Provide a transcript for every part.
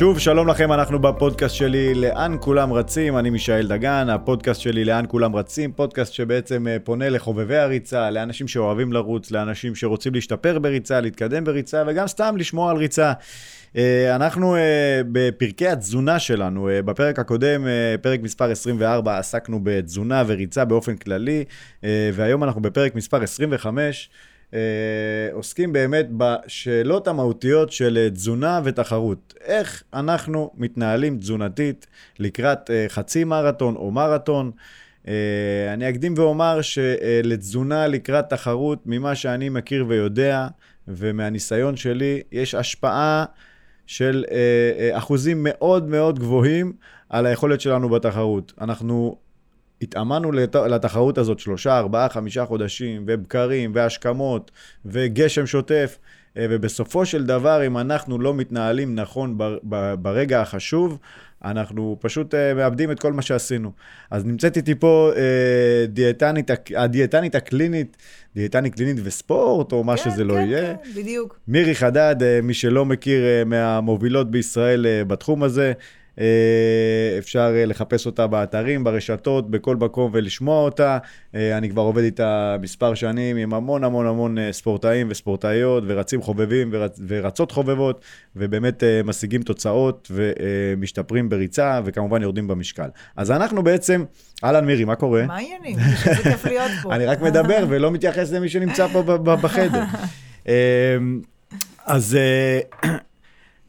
שוב, שלום לכם, אנחנו בפודקאסט שלי לאן כולם רצים, אני מישאל דגן, הפודקאסט שלי לאן כולם רצים, פודקאסט שבעצם אה, פונה לחובבי הריצה, לאנשים שאוהבים לרוץ, לאנשים שרוצים להשתפר בריצה, להתקדם בריצה, וגם סתם לשמוע על ריצה. אה, אנחנו אה, בפרקי התזונה שלנו, בפרק הקודם, פרק מספר 24, עסקנו בתזונה וריצה באופן כללי, והיום אנחנו בפרק מספר 25. אה, עוסקים באמת בשאלות המהותיות של אה, תזונה ותחרות. איך אנחנו מתנהלים תזונתית לקראת אה, חצי מרתון או מרתון. אני אקדים ואומר שלתזונה לקראת תחרות, ממה שאני מכיר ויודע, ומהניסיון שלי, יש השפעה של אחוזים מאוד מאוד גבוהים על היכולת שלנו בתחרות. אנחנו התאמנו לת... לתחרות הזאת שלושה, ארבעה, חמישה חודשים, ובקרים, והשכמות, וגשם שוטף, אה, ובסופו של דבר, אם אנחנו לא מתנהלים נכון ב... ב... ברגע החשוב, אנחנו פשוט uh, מאבדים את כל מה שעשינו. אז נמצאת איתי פה uh, דיאטנית, הדיאטנית הקלינית, דיאטנית קלינית וספורט, או מה כן, שזה לא כן, לא יהיה. כן, כן, בדיוק. מירי חדד, uh, מי שלא מכיר, uh, מהמובילות בישראל uh, בתחום הזה. אה, אפשר אה, לחפש אותה באתרים, ברשתות, בכל מקום ולשמוע אותה. אה, אני כבר עובד איתה מספר שנים עם המון המון המון ספורטאים וספורטאיות ורצים חובבים ורצ, ורצות חובבות, ובאמת משיגים תוצאות ומשתפרים בריצה, וכמובן יורדים במשקל. אז אנחנו בעצם, אהלן מירי, מה קורה? מה העניינים? שזה כיף להיות פה. אני רק מדבר ולא מתייחס למי שנמצא פה בחדר. אז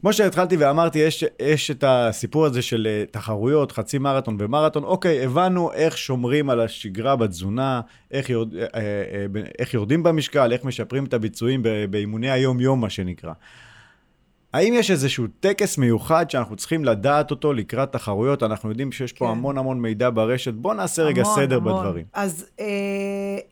כמו שהתחלתי ואמרתי, יש, יש את הסיפור הזה של אה, תחרויות, חצי מרתון ומרתון. אוקיי, הבנו איך שומרים על השגרה בתזונה, איך, יורד, אה, אה, איך יורדים במשקל, איך משפרים את הביצועים באימוני היום-יום, מה שנקרא. האם יש איזשהו טקס מיוחד שאנחנו צריכים לדעת אותו לקראת תחרויות? אנחנו יודעים שיש פה כן. המון המון מידע ברשת. בואו נעשה המון, רגע סדר המון. בדברים. אז אה,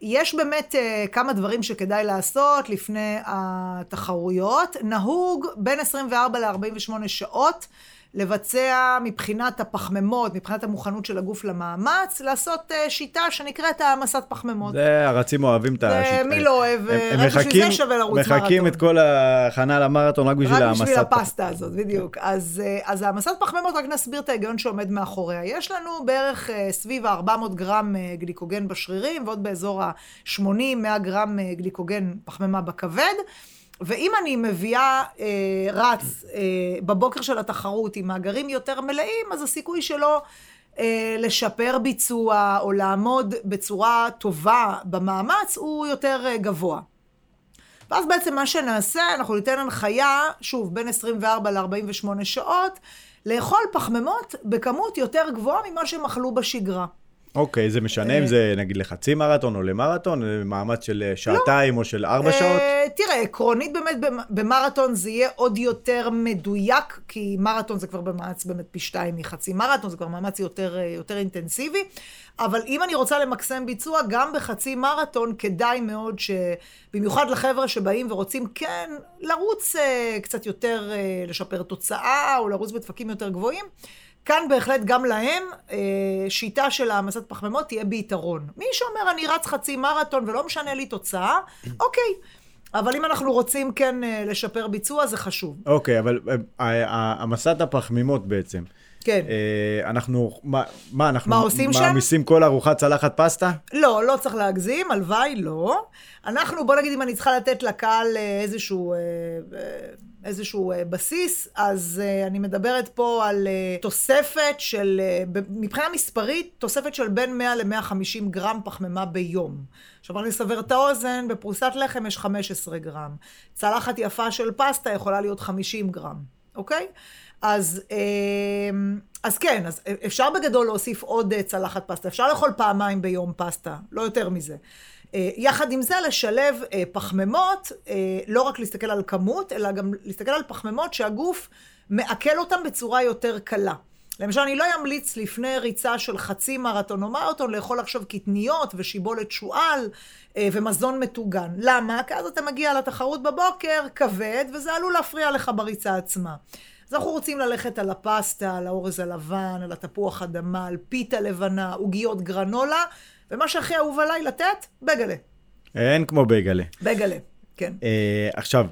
יש באמת אה, כמה דברים שכדאי לעשות לפני התחרויות. נהוג בין 24 ל-48 שעות. לבצע מבחינת הפחמימות, מבחינת המוכנות של הגוף למאמץ, לעשות uh, שיטה שנקראת העמסת פחמימות. זה, הרצים אוהבים את השיטה. מי לא אוהב, הם, רק בשביל זה שווה לרוץ מרתון. מחכים את כל ההכנה למרתון רק בשביל העמסת. רק בשביל הפסטה הזאת, בדיוק. אז, uh, אז העמסת פחמימות, רק נסביר את ההיגיון שעומד מאחוריה. יש לנו בערך סביב ה-400 גרם גליקוגן בשרירים, ועוד באזור ה-80-100 גרם גליקוגן פחמימה בכבד. ואם אני מביאה אה, רץ אה, בבוקר של התחרות עם מאגרים יותר מלאים, אז הסיכוי שלו אה, לשפר ביצוע או לעמוד בצורה טובה במאמץ הוא יותר אה, גבוה. ואז בעצם מה שנעשה, אנחנו ניתן הנחיה, שוב, בין 24 ל-48 שעות, לאכול פחמימות בכמות יותר גבוהה ממה שהם אכלו בשגרה. אוקיי, זה משנה אם זה נגיד לחצי מרתון או למרתון, מאמץ של אה, שעתיים או של ארבע שעות? אה, תראה, עקרונית באמת במרתון זה יהיה עוד יותר מדויק, כי מרתון זה כבר במאמץ באמת פי שתיים מחצי מרתון, זה כבר מאמץ יותר, אה, יותר אינטנסיבי. אבל אם אני רוצה למקסם ביצוע, גם בחצי מרתון כדאי מאוד שבמיוחד לחבר'ה שבאים ורוצים כן לרוץ קצת יותר, לשפר תוצאה, או לרוץ בדפקים יותר גבוהים. כאן בהחלט גם להם אה, שיטה של העמסת פחמימות תהיה ביתרון. מי שאומר אני רץ חצי מרתון ולא משנה לי תוצאה, אוקיי. אבל אם אנחנו רוצים כן אה, לשפר ביצוע, זה חשוב. אוקיי, אבל אה, העמסת הפחמימות בעצם. כן. אנחנו, מה, מה אנחנו מה עושים שם? מעמיסים כל ארוחת צלחת פסטה? לא, לא צריך להגזים, הלוואי לא. אנחנו, בוא נגיד אם אני צריכה לתת לקהל איזשהו... איזשהו uh, בסיס, אז אני מדברת פה על תוספת של, מבחינה מספרית, תוספת של בין 100 ל-150 גרם פחמימה ביום. עכשיו רק לסבר את האוזן, בפרוסת לחם יש 15 גרם. צלחת יפה של פסטה יכולה להיות 50 גרם, אוקיי? אז, uh, אז כן, אז אפשר בגדול להוסיף עוד uh, צלחת פסטה. אפשר לאכול פעמיים ביום פסטה, לא יותר מזה. אה, יחד עם זה לשלב אה, פחמימות, אה, לא רק להסתכל על כמות, אלא גם להסתכל על פחמימות שהגוף מעכל אותן בצורה יותר קלה. למשל, אני לא אמליץ לפני ריצה של חצי מרתון או מרתון לאכול עכשיו קטניות ושיבולת שועל ומזון מטוגן. למה? כי אז אתה מגיע לתחרות בבוקר כבד, וזה עלול להפריע לך בריצה עצמה. אז אנחנו רוצים ללכת על הפסטה, על האורז הלבן, על התפוח אדמה, על פיתה לבנה, עוגיות גרנולה, ומה שהכי אהוב עליי לתת, בגלה. אין כמו בגלה. בגלה, כן. אה, עכשיו,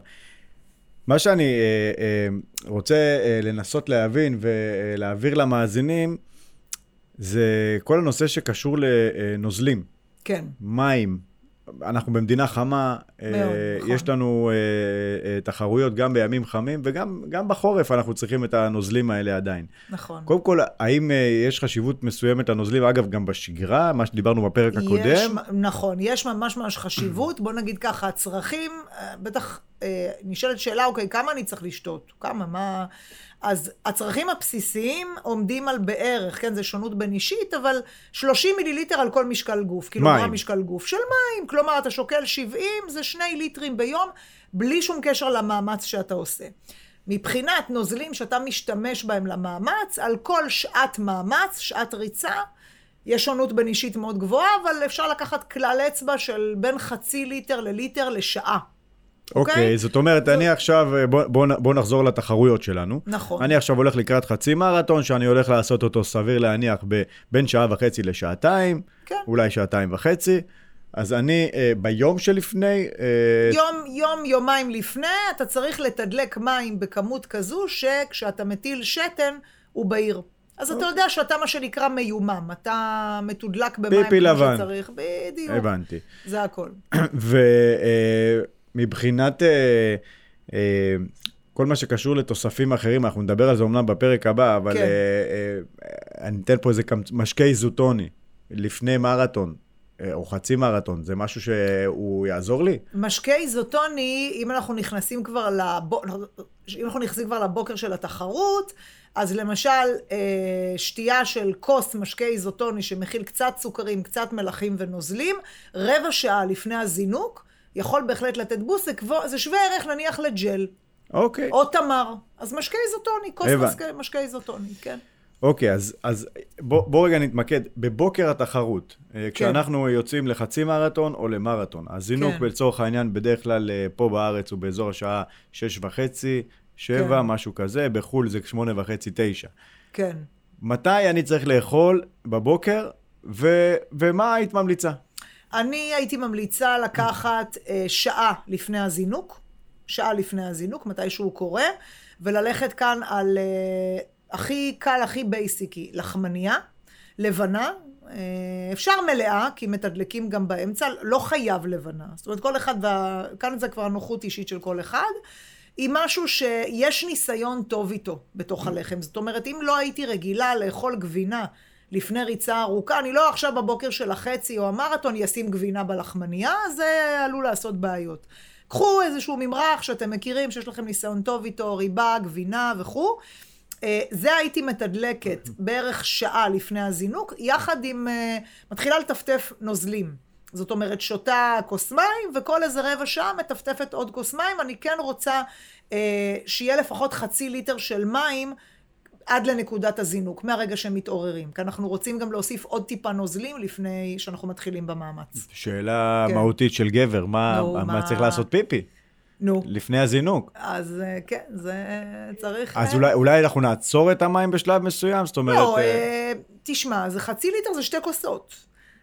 מה שאני אה, אה, רוצה אה, לנסות להבין ולהעביר למאזינים, זה כל הנושא שקשור לנוזלים. כן. מים. אנחנו במדינה חמה, מאוד, אה, נכון. יש לנו אה, אה, תחרויות גם בימים חמים וגם גם בחורף אנחנו צריכים את הנוזלים האלה עדיין. נכון. קודם כל, האם אה, יש חשיבות מסוימת לנוזלים, אגב, גם בשגרה, מה שדיברנו בפרק יש, הקודם? נכון, יש ממש ממש חשיבות. בוא נגיד ככה, הצרכים, אה, בטח אה, נשאלת שאלה, אוקיי, כמה אני צריך לשתות? כמה, מה... אז הצרכים הבסיסיים עומדים על בערך, כן, זה שונות בין אישית, אבל 30 מיליליטר על כל משקל גוף. קילוגרם מים. משקל גוף של מים. כלומר, אתה שוקל 70, זה שני ליטרים ביום, בלי שום קשר למאמץ שאתה עושה. מבחינת נוזלים שאתה משתמש בהם למאמץ, על כל שעת מאמץ, שעת ריצה, יש שונות בין אישית מאוד גבוהה, אבל אפשר לקחת כלל אצבע של בין חצי ליטר לליטר לשעה. אוקיי, אוקיי? זאת אומרת, אני עכשיו, אה, בוא, בוא, בוא נחזור לתחרויות שלנו. נכון. אני עכשיו הולך לקראת חצי מרתון, שאני הולך לעשות אותו, סביר להניח, בין שעה וחצי לשעתיים, כן. אולי שעתיים וחצי. אז אני, אה, ביום שלפני, אה, יום, יום, יומיים לפני, אתה צריך לתדלק מים בכמות כזו, שכשאתה מטיל שתן, הוא בהיר. אז אתה יודע שאתה מה שנקרא מיומם, אתה מתודלק במים כמו לבן. שצריך. בדיוק. הבנתי. זה הכל. ומבחינת כל מה שקשור לתוספים אחרים, אנחנו נדבר על זה אמנם בפרק הבא, אבל כן. אה, אה, אני אתן פה איזה קמצ- משקה איזוטוני לפני מרתון, אה, או חצי מרתון, זה משהו שהוא יעזור לי? משקה איזוטוני, אם אנחנו נכנסים כבר לבו... אם אנחנו נכנסים כבר לבוקר של התחרות, אז למשל, אה, שתייה של כוס משקה איזוטוני שמכיל קצת סוכרים, קצת מלחים ונוזלים, רבע שעה לפני הזינוק, יכול בהחלט לתת בוסט, זה, שווה ערך נניח לג'ל, אוקיי. או תמר. אז משקה איזוטוני, כוס. משקה, משקה איזוטוני, כן. אוקיי, אז, אז בוא, בוא רגע נתמקד. בבוקר התחרות, כן. כשאנחנו יוצאים לחצי מרתון או למרתון, הזינוק כן. כן. לצורך העניין בדרך כלל אה, פה בארץ הוא באזור השעה שש וחצי, שבע, כן. משהו כזה, בחו"ל זה שמונה וחצי, תשע. כן. מתי אני צריך לאכול בבוקר, ו, ומה היית ממליצה? אני הייתי ממליצה לקחת אה, שעה לפני הזינוק, שעה לפני הזינוק, מתי שהוא קורה, וללכת כאן על אה, הכי קל, הכי בייסיקי, לחמניה, לבנה, אה, אפשר מלאה, כי מתדלקים גם באמצע, לא חייב לבנה. זאת אומרת, כל אחד, וה... כאן זה כבר נוחות אישית של כל אחד. היא משהו שיש ניסיון טוב איתו בתוך הלחם. זאת אומרת, אם לא הייתי רגילה לאכול גבינה לפני ריצה ארוכה, אני לא עכשיו בבוקר של החצי או המרתון אשים גבינה בלחמנייה, זה עלול לעשות בעיות. קחו איזשהו ממרח שאתם מכירים, שיש לכם ניסיון טוב איתו, ריבה, גבינה וכו'. אה, זה הייתי מתדלקת בערך שעה לפני הזינוק, יחד עם, אה, מתחילה לטפטף נוזלים. זאת אומרת, שותה כוס מים, וכל איזה רבע שעה מטפטפת עוד כוס מים. אני כן רוצה אה, שיהיה לפחות חצי ליטר של מים עד לנקודת הזינוק, מהרגע שהם מתעוררים. כי אנחנו רוצים גם להוסיף עוד טיפה נוזלים לפני שאנחנו מתחילים במאמץ. שאלה כן. מהותית של גבר, מה, נו, מה מה- צריך לעשות פיפי? נו, לפני הזינוק. אז אה, כן, זה צריך... אז אה, אולי, אולי אנחנו נעצור את המים בשלב מסוים? זאת אומרת... לא, אה, אה, תשמע, זה חצי ליטר, זה שתי כוסות.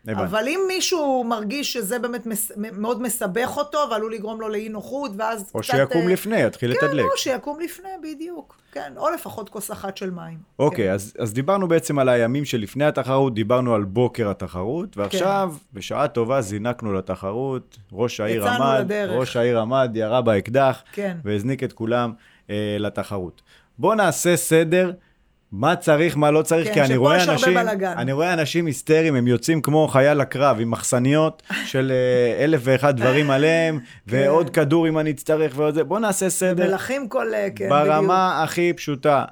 הבנתי. אבל אם מישהו מרגיש שזה באמת מס, מאוד מסבך אותו ועלול לגרום לו לאי נוחות, ואז או קצת... שיקום אה, לפני, יתחיל כן, לתדלק. או שיקום לפני, בדיוק. כן, או לפחות כוס אחת של מים. אוקיי, כן. אז, אז דיברנו בעצם על הימים שלפני התחרות, דיברנו על בוקר התחרות, ועכשיו, בשעה טובה זינקנו לתחרות, ראש העיר עמד, לדרך. ראש העיר עמד, ירה באקדח, כן. והזניק את כולם אה, לתחרות. בואו נעשה סדר. מה צריך, מה לא צריך, כן, כי אני רואה אנשים. אני רואה אנשים היסטריים, הם יוצאים כמו חייל לקרב, עם מחסניות של אה, אלף ואחד דברים עליהם, ועוד כדור אם אני אצטרך ועוד זה. בואו נעשה סדר. מלכים כל... אה, כן, בדיוק. ברמה הכי פשוטה,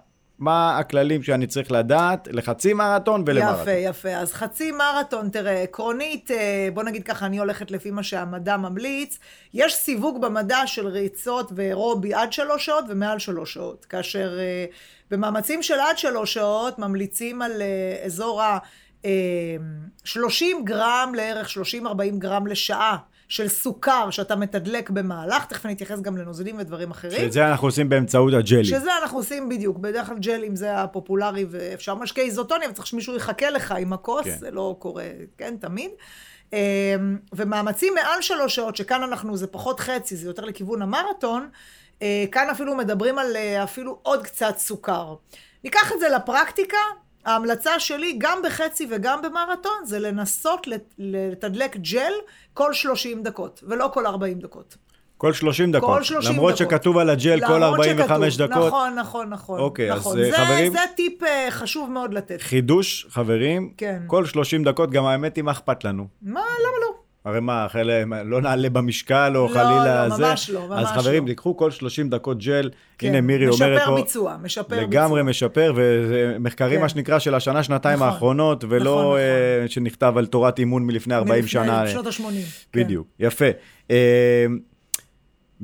מה הכללים שאני צריך לדעת לחצי מרתון ולמרתון? יפה, יפה. אז חצי מרתון, תראה, עקרונית, אה, בוא נגיד ככה, אני הולכת לפי מה שהמדע ממליץ. יש סיווג במדע של ריצות ואירובי עד שלוש שעות ומעל שלוש שעות. כאשר אה, במאמצים של עד שלוש שעות ממליצים על אה, אזור ה... אה, 30 גרם לערך 30-40 גרם לשעה של סוכר שאתה מתדלק במהלך, תכף אני אתייחס גם לנוזלים ודברים אחרים. שאת זה אנחנו עושים באמצעות הג'לי. שזה אנחנו עושים בדיוק, בדרך כלל ג'לים זה הפופולרי, ואפשר משקה איזוטוני, אבל צריך שמישהו יחכה לך עם הכוס, כן. זה לא קורה, כן, תמיד. אמ, ומאמצים מעל שלוש שעות, שכאן אנחנו, זה פחות חצי, זה יותר לכיוון המרתון, אה, כאן אפילו מדברים על אה, אפילו עוד קצת סוכר. ניקח את זה לפרקטיקה, ההמלצה שלי, גם בחצי וגם במרתון, זה לנסות לתדלק ג'ל כל 30 דקות, ולא כל 40 דקות. כל 30 דקות. כל 30 למרות דקות. שכתוב על הג'ל כל 45 שכתוב. דקות. נכון, נכון, נכון. אוקיי, נכון. אז, זה, חברים- זה טיפ אה, חשוב מאוד לתת. חידוש, חברים, כן. כל 30 דקות, גם האמת היא, מה אכפת לנו? מה, למה לא? הרי מה, אחרי, לא נעלה במשקל או לא, חלילה לא, זה. ממש לא, ממש אז חברים, לא. תיקחו כל 30 דקות ג'ל. כן. הנה מירי אומרת פה. משפר ביצוע, משפר לגמרי ביצוע. משפר, וזה מחקרים, כן. מה שנקרא, של השנה, שנתיים נכון. האחרונות, ולא נכון, אה, שנכתב על תורת אימון מלפני 40 מלפני שנה. שנות ה-80. בדיוק, יפה. אה,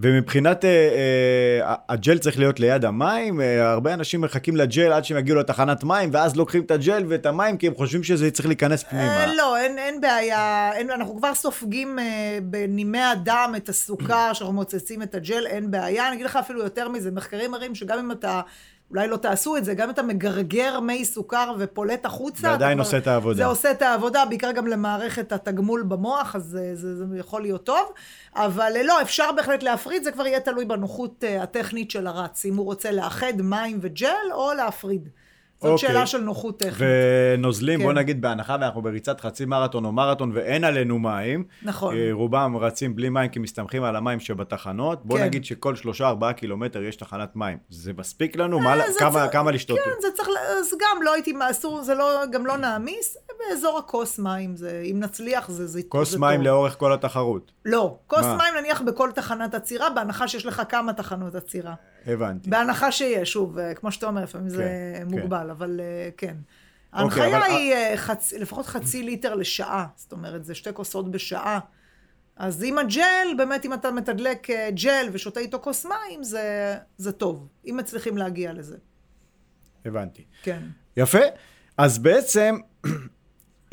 ומבחינת אה, אה, הג'ל צריך להיות ליד המים, אה, הרבה אנשים מחכים לג'ל עד שהם יגיעו לתחנת מים, ואז לוקחים את הג'ל ואת המים, כי הם חושבים שזה צריך להיכנס פנימה. אה, לא, אין, אין בעיה, אין, אנחנו כבר סופגים אה, בנימי הדם את הסוכר, שאנחנו מוצצים את הג'ל, אין בעיה. אני אגיד לך אפילו יותר מזה, מחקרים מראים שגם אם אתה, אולי לא תעשו את זה, גם אם אתה מגרגר מי סוכר ופולט החוצה, זה עדיין אתה עושה את העבודה. זה עושה את העבודה, בעיקר גם למערכת התגמול במוח, אז זה, זה, זה יכול להיות טוב. אבל אה, לא, אפשר בהחלט להפריד, זה כבר יהיה תלוי בנוחות אה, הטכנית של הרץ, אם הוא רוצה לאחד מים וג'ל או להפריד. זאת אוקיי. שאלה של נוחות טכנית. ונוזלים, כן. בוא נגיד בהנחה ואנחנו בריצת חצי מרתון או מרתון ואין עלינו מים, נכון. אה, רובם רצים בלי מים כי מסתמכים על המים שבתחנות, בוא כן. נגיד שכל שלושה ארבעה קילומטר יש תחנת מים. זה מספיק לנו? מה, אה, זה כמה, צריך- כמה לשתות? כן, זה צריך, אז גם לא הייתי, אסור, זה לא, גם לא נעמיס, באזור הכוס מים, זה, אם נצליח זה, זה כוס זה מים טוב. לאורך כל התחרות. לא, כוס מה? מים נניח בכל תחנת עצירה, בהנחה שיש לך כמה תחנות עצירה. הבנתי. בהנחה שיש, שוב, אה, כמו שאתה אומר, לפעמים זה כן, מוגבל, אבל אה, כן. אוקיי, ההנחיה אבל- היא אה, חצ... לפחות חצי ליטר לשעה, זאת אומרת, זה שתי כוסות בשעה. אז עם הג'ל, באמת אם אתה מתדלק ג'ל ושותה איתו כוס מים, זה, זה טוב, אם מצליחים להגיע לזה. הבנתי. כן. יפה. אז בעצם,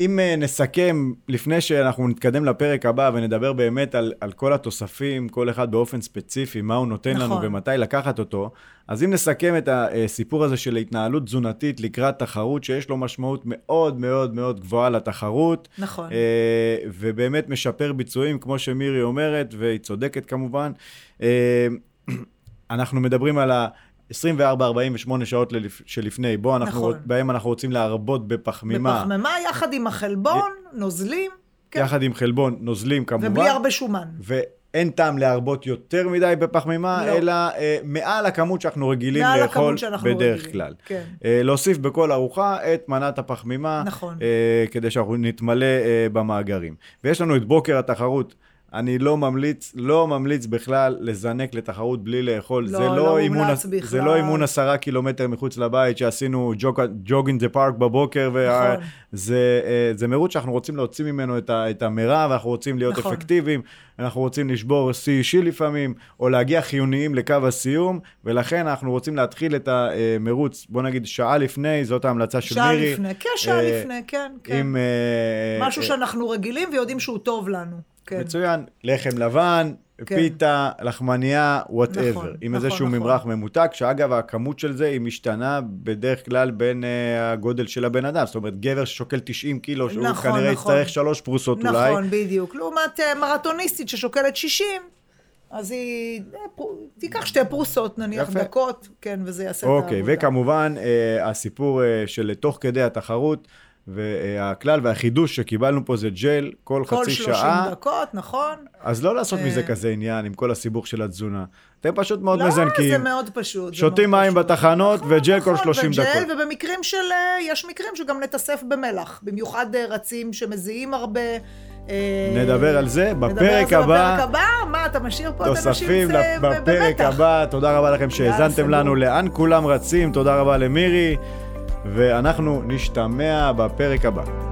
אם אה, נסכם, לפני שאנחנו נתקדם לפרק הבא ונדבר באמת על, על כל התוספים, כל אחד באופן ספציפי, מה הוא נותן לנו נכון. ומתי לקחת אותו, אז אם נסכם את הסיפור הזה של התנהלות תזונתית לקראת תחרות, שיש לו משמעות מאוד מאוד מאוד גבוהה לתחרות, נכון. אה, ובאמת משפר ביצועים, כמו שמירי אומרת, והיא צודקת כמובן. אה, אנחנו מדברים על ה... 24-48 שעות ללפ... שלפני, בו אנחנו, נכון. בהם אנחנו רוצים להרבות בפחמימה, בפחמימה יחד עם החלבון, נוזלים, כן. יחד עם חלבון, נוזלים כמובן, ובלי הרבה שומן. ואין טעם להרבות יותר מדי בפחמימה, לא. אלא אה, מעל הכמות שאנחנו רגילים מעל לאכול הכמות שאנחנו בדרך רגילים, כלל. כן. אה, להוסיף בכל ארוחה את מנת הפחמימה, נכון. אה, כדי שאנחנו נתמלא אה, במאגרים. ויש לנו את בוקר התחרות. אני לא ממליץ, לא ממליץ בכלל לזנק לתחרות בלי לאכול. לא, זה לא לא, אימון, מומלץ זה בכלל. לא אימון עשרה קילומטר מחוץ לבית שעשינו ג'וג אין דה פארק בבוקר. נכון. וזה אה, זה מירוץ שאנחנו רוצים להוציא ממנו את, ה, את המרב, אנחנו רוצים להיות נכון. אפקטיביים, אנחנו רוצים לשבור שיא אישי לפעמים, או להגיע חיוניים לקו הסיום, ולכן אנחנו רוצים להתחיל את המרוץ, בוא נגיד שעה לפני, זאת ההמלצה של שעה מירי. לפני, כן, שעה אה, לפני, כן, כן. עם... אה, משהו אה, שאנחנו רגילים ויודעים שהוא טוב לנו. כן. מצוין, לחם לבן, כן. פיתה, לחמניה, וואטאבר, נכון, עם נכון, איזשהו נכון. ממרח ממותק, שאגב, הכמות של זה היא משתנה בדרך כלל בין uh, הגודל של הבן אדם. זאת אומרת, גבר ששוקל 90 קילו, שהוא נכון, כנראה נכון. יצטרך שלוש פרוסות אולי. נכון, בדיוק. לעומת אה, מרתוניסטית ששוקלת 60, אז היא אה, תיקח שתי פרוסות, נניח יפה. דקות, כן, וזה יעשה את אוקיי, העבודה. וכמובן, אה, הסיפור של תוך כדי התחרות, והכלל והחידוש שקיבלנו פה זה ג'ל כל כל חצי 30 שעה. דקות, נכון? אז לא לעשות אה. מזה כזה עניין עם כל הסיבוך של התזונה. אתם פשוט מאוד לא, מזנקים. זה מאוד פשוט. שותים מאוד מים פשוט. בתחנות נכון, וג'ל כל נכון, 30 וג'ל, דקות. ובמקרים של, אה, יש מקרים שגם נתאסף במלח, במיוחד אה, רצים שמזיעים הרבה. נדבר על זה נדבר על בפרק זה הבא. בפרק הבא? מה, אתה משאיר פה את האנשים תוספים זה- לפ- בפרק במתח. הבא. תודה רבה לכם שהאזנתם. לנו לאן כולם רצים. תודה רבה למירי, ואנחנו נשתמע בפרק הבא.